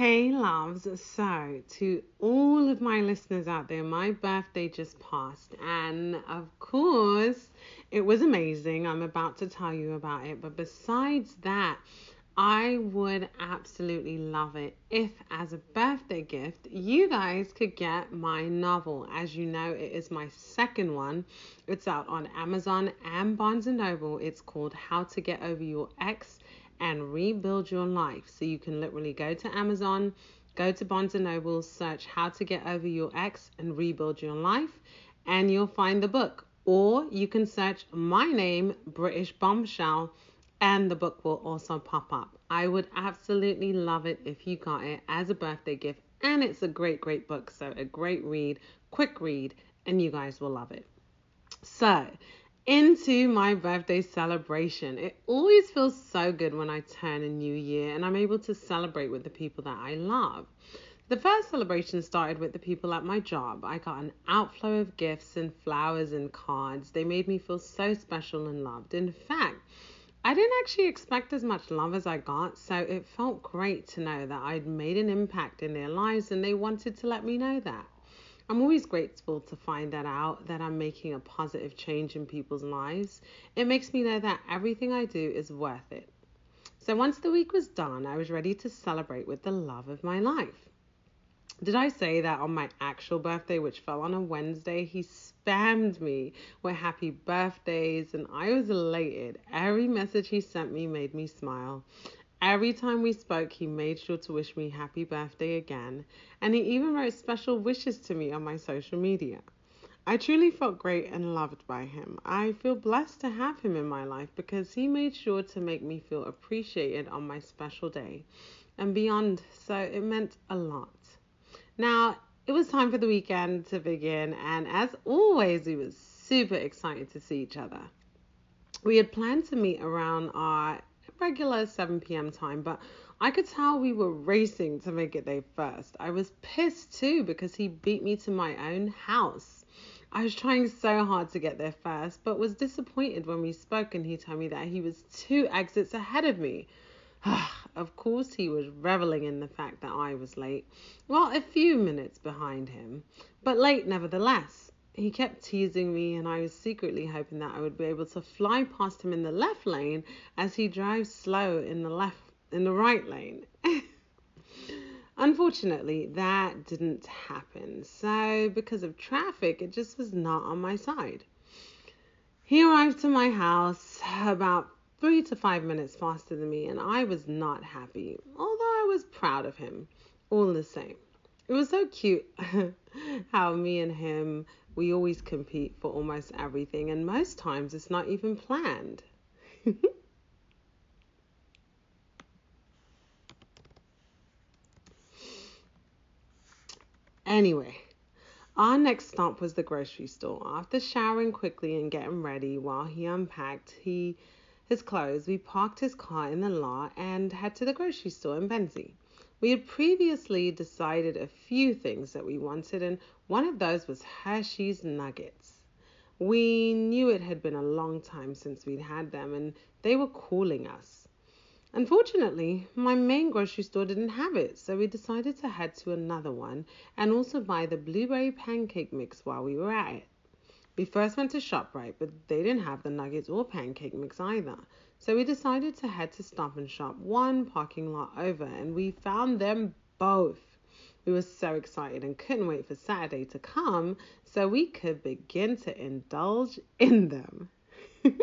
Hey, loves. So, to all of my listeners out there, my birthday just passed. And of course, it was amazing. I'm about to tell you about it. But besides that, I would absolutely love it if, as a birthday gift, you guys could get my novel. As you know, it is my second one. It's out on Amazon and Barnes and Noble. It's called How to Get Over Your Ex and rebuild your life. So you can literally go to Amazon, go to Barnes and Noble, search how to get over your ex and rebuild your life, and you'll find the book. Or you can search my name, British Bombshell, and the book will also pop up. I would absolutely love it if you got it as a birthday gift. And it's a great, great book. So, a great read, quick read, and you guys will love it. So, into my birthday celebration. It always feels so good when I turn a new year and I'm able to celebrate with the people that I love. The first celebration started with the people at my job. I got an outflow of gifts and flowers and cards. They made me feel so special and loved. In fact, I didn't actually expect as much love as I got, so it felt great to know that I'd made an impact in their lives and they wanted to let me know that. I'm always grateful to find that out, that I'm making a positive change in people's lives. It makes me know that everything I do is worth it. So once the week was done, I was ready to celebrate with the love of my life. Did I say that on my actual birthday, which fell on a Wednesday, he spammed me with happy birthdays and I was elated. Every message he sent me made me smile. Every time we spoke, he made sure to wish me happy birthday again, and he even wrote special wishes to me on my social media. I truly felt great and loved by him. I feel blessed to have him in my life because he made sure to make me feel appreciated on my special day and beyond, so it meant a lot. Now, it was time for the weekend to begin, and as always, we were super excited to see each other. We had planned to meet around our regular 7 p.m. time, but I could tell we were racing to make it there first. I was pissed too because he beat me to my own house. I was trying so hard to get there first, but was disappointed when we spoke and he told me that he was two exits ahead of me. of course, he was reveling in the fact that I was late, well, a few minutes behind him, but late nevertheless he kept teasing me, and I was secretly hoping that I would be able to fly past him in the left lane as he drives slow in the left in the right lane. Unfortunately, that didn't happen. So, because of traffic, it just was not on my side. He arrived to my house about three to five minutes faster than me, and I was not happy, although I was proud of him all the same. It was so cute how me and him we always compete for almost everything, and most times it's not even planned. anyway, our next stop was the grocery store. After showering quickly and getting ready while he unpacked he his clothes, we parked his car in the lot and head to the grocery store in Benzie. We had previously decided a few things that we wanted, and one of those was Hershey's Nuggets. We knew it had been a long time since we'd had them, and they were calling us. Unfortunately, my main grocery store didn't have it, so we decided to head to another one and also buy the blueberry pancake mix while we were at it. We first went to ShopRite, but they didn't have the nuggets or pancake mix either. So we decided to head to Stop and Shop one parking lot over and we found them both. We were so excited and couldn't wait for Saturday to come so we could begin to indulge in them.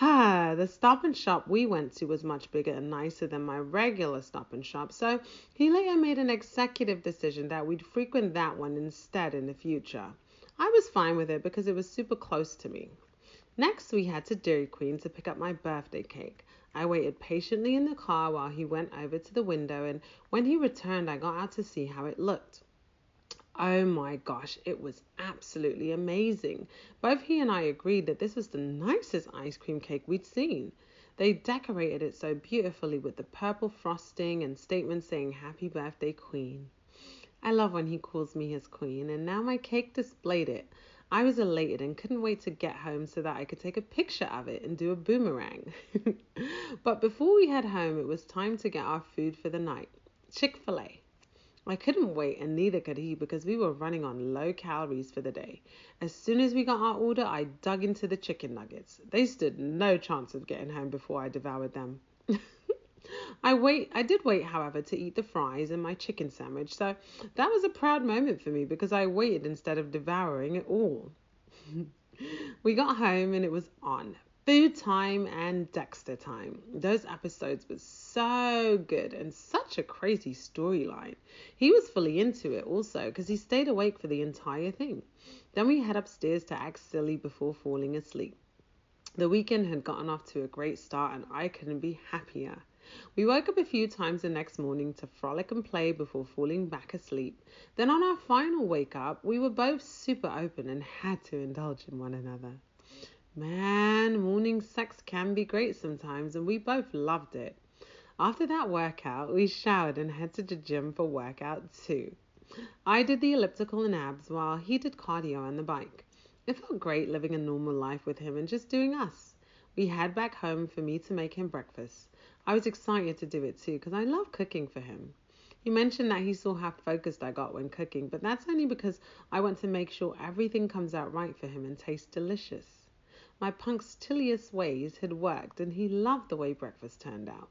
ah, the stop and shop we went to was much bigger and nicer than my regular stop and shop, so he later made an executive decision that we'd frequent that one instead in the future. I was fine with it because it was super close to me. Next, we had to Dairy Queen to pick up my birthday cake. I waited patiently in the car while he went over to the window, and when he returned, I got out to see how it looked. Oh my gosh, it was absolutely amazing. Both he and I agreed that this was the nicest ice cream cake we'd seen. They decorated it so beautifully with the purple frosting and statements saying Happy Birthday Queen. I love when he calls me his queen, and now my cake displayed it. I was elated and couldn't wait to get home so that I could take a picture of it and do a boomerang. but before we head home, it was time to get our food for the night. Chick fil A. I couldn't wait, and neither could he because we were running on low calories for the day. As soon as we got our order, I dug into the chicken nuggets. They stood no chance of getting home before I devoured them. I wait I did wait, however, to eat the fries and my chicken sandwich, so that was a proud moment for me because I waited instead of devouring it all. we got home and it was on. Food Time and Dexter Time. Those episodes were so good and such a crazy storyline. He was fully into it also because he stayed awake for the entire thing. Then we head upstairs to act silly before falling asleep. The weekend had gotten off to a great start and I couldn't be happier. We woke up a few times the next morning to frolic and play before falling back asleep. Then, on our final wake up, we were both super open and had to indulge in one another. Man, morning sex can be great sometimes, and we both loved it. After that workout, we showered and headed to the gym for workout too. I did the elliptical and abs while he did cardio on the bike. It felt great living a normal life with him and just doing us. We head back home for me to make him breakfast. I was excited to do it too because I love cooking for him. He mentioned that he saw how focused I got when cooking, but that's only because I want to make sure everything comes out right for him and tastes delicious. My punctilious ways had worked, and he loved the way breakfast turned out.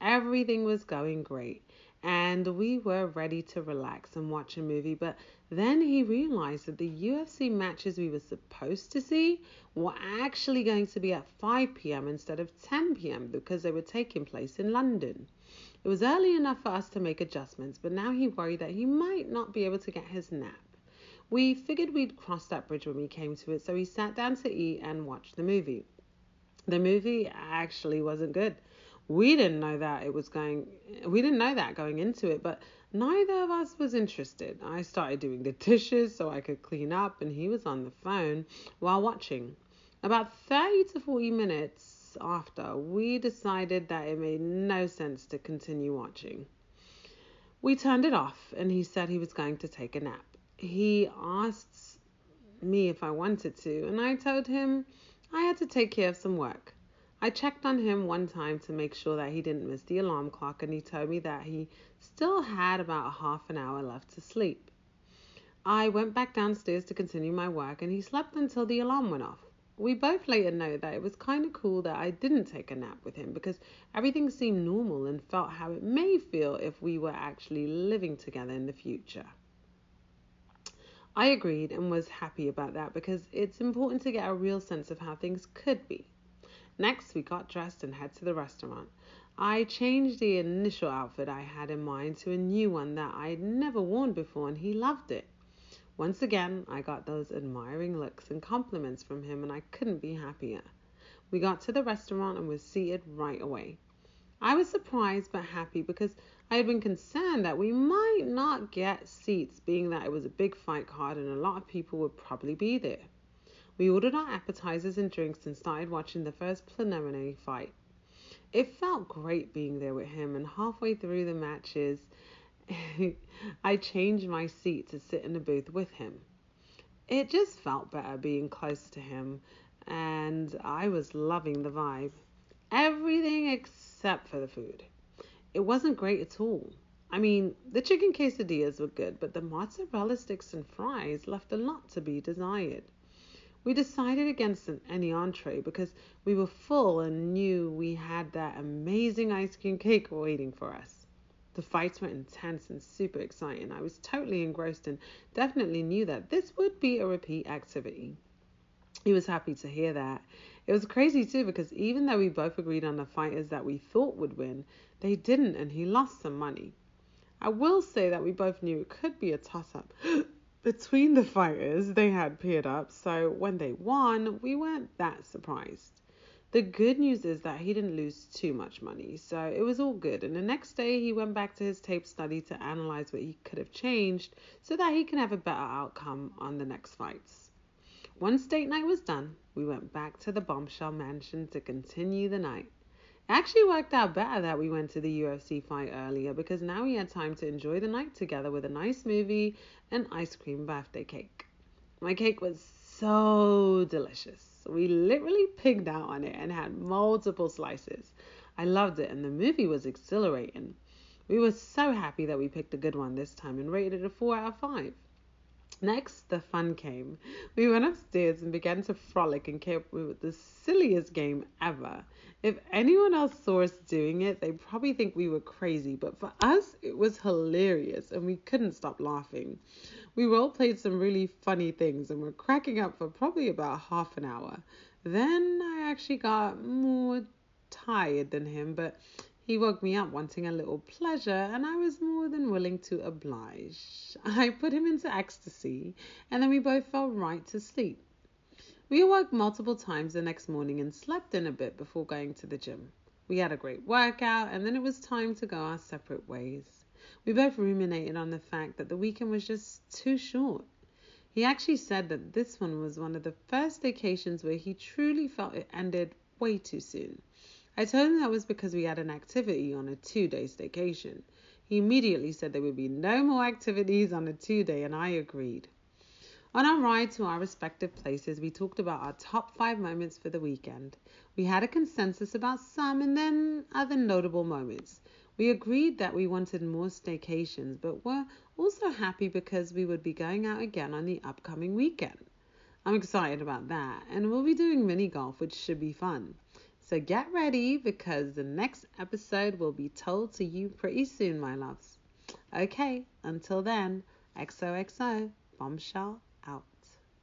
Everything was going great, and we were ready to relax and watch a movie. But then he realized that the UFC matches we were supposed to see were actually going to be at 5 p.m. instead of 10 p.m. because they were taking place in London. It was early enough for us to make adjustments, but now he worried that he might not be able to get his nap. We figured we'd cross that bridge when we came to it, so we sat down to eat and watch the movie. The movie actually wasn't good. We didn't know that it was going we didn't know that going into it, but neither of us was interested. I started doing the dishes so I could clean up and he was on the phone while watching. About 30 to 40 minutes after, we decided that it made no sense to continue watching. We turned it off and he said he was going to take a nap he asked me if I wanted to, and I told him I had to take care of some work. I checked on him one time to make sure that he didn't miss the alarm clock, and he told me that he still had about half an hour left to sleep. I went back downstairs to continue my work, and he slept until the alarm went off. We both later know that it was kind of cool that I didn't take a nap with him because everything seemed normal and felt how it may feel if we were actually living together in the future. I agreed and was happy about that because it's important to get a real sense of how things could be. Next, we got dressed and head to the restaurant. I changed the initial outfit I had in mind to a new one that I'd never worn before, and he loved it. Once again, I got those admiring looks and compliments from him, and I couldn't be happier. We got to the restaurant and were seated right away. I was surprised but happy because I had been concerned that we might not get seats, being that it was a big fight card and a lot of people would probably be there. We ordered our appetizers and drinks and started watching the first preliminary fight. It felt great being there with him, and halfway through the matches, I changed my seat to sit in the booth with him. It just felt better being close to him, and I was loving the vibe. Everything except for the food. It wasn't great at all. I mean, the chicken quesadillas were good, but the mozzarella sticks and fries left a lot to be desired. We decided against an, any entree because we were full and knew we had that amazing ice cream cake waiting for us. The fights were intense and super exciting. I was totally engrossed and definitely knew that this would be a repeat activity. He was happy to hear that. It was crazy too because even though we both agreed on the fighters that we thought would win, they didn't and he lost some money. I will say that we both knew it could be a toss up between the fighters they had paired up, so when they won, we weren't that surprised. The good news is that he didn't lose too much money, so it was all good. And the next day, he went back to his tape study to analyze what he could have changed so that he can have a better outcome on the next fights. Once date night was done, we went back to the bombshell mansion to continue the night. Actually worked out better that we went to the UFC fight earlier because now we had time to enjoy the night together with a nice movie and ice cream birthday cake. My cake was so delicious. We literally pigged out on it and had multiple slices. I loved it, and the movie was exhilarating. We were so happy that we picked a good one this time and rated it a 4 out of 5. Next, the fun came. We went upstairs and began to frolic and came up with the silliest game ever. If anyone else saw us doing it, they'd probably think we were crazy, but for us, it was hilarious and we couldn't stop laughing. We role played some really funny things and were cracking up for probably about half an hour. Then I actually got more tired than him, but he woke me up wanting a little pleasure, and I was more than willing to oblige. I put him into ecstasy, and then we both fell right to sleep. We awoke multiple times the next morning and slept in a bit before going to the gym. We had a great workout, and then it was time to go our separate ways. We both ruminated on the fact that the weekend was just too short. He actually said that this one was one of the first vacations where he truly felt it ended way too soon. I told him that was because we had an activity on a two day staycation. He immediately said there would be no more activities on a two day, and I agreed. On our ride to our respective places, we talked about our top five moments for the weekend. We had a consensus about some and then other notable moments. We agreed that we wanted more staycations, but were also happy because we would be going out again on the upcoming weekend. I'm excited about that, and we'll be doing mini golf, which should be fun. So get ready because the next episode will be told to you pretty soon, my loves. Okay, until then, XOXO, bombshell out.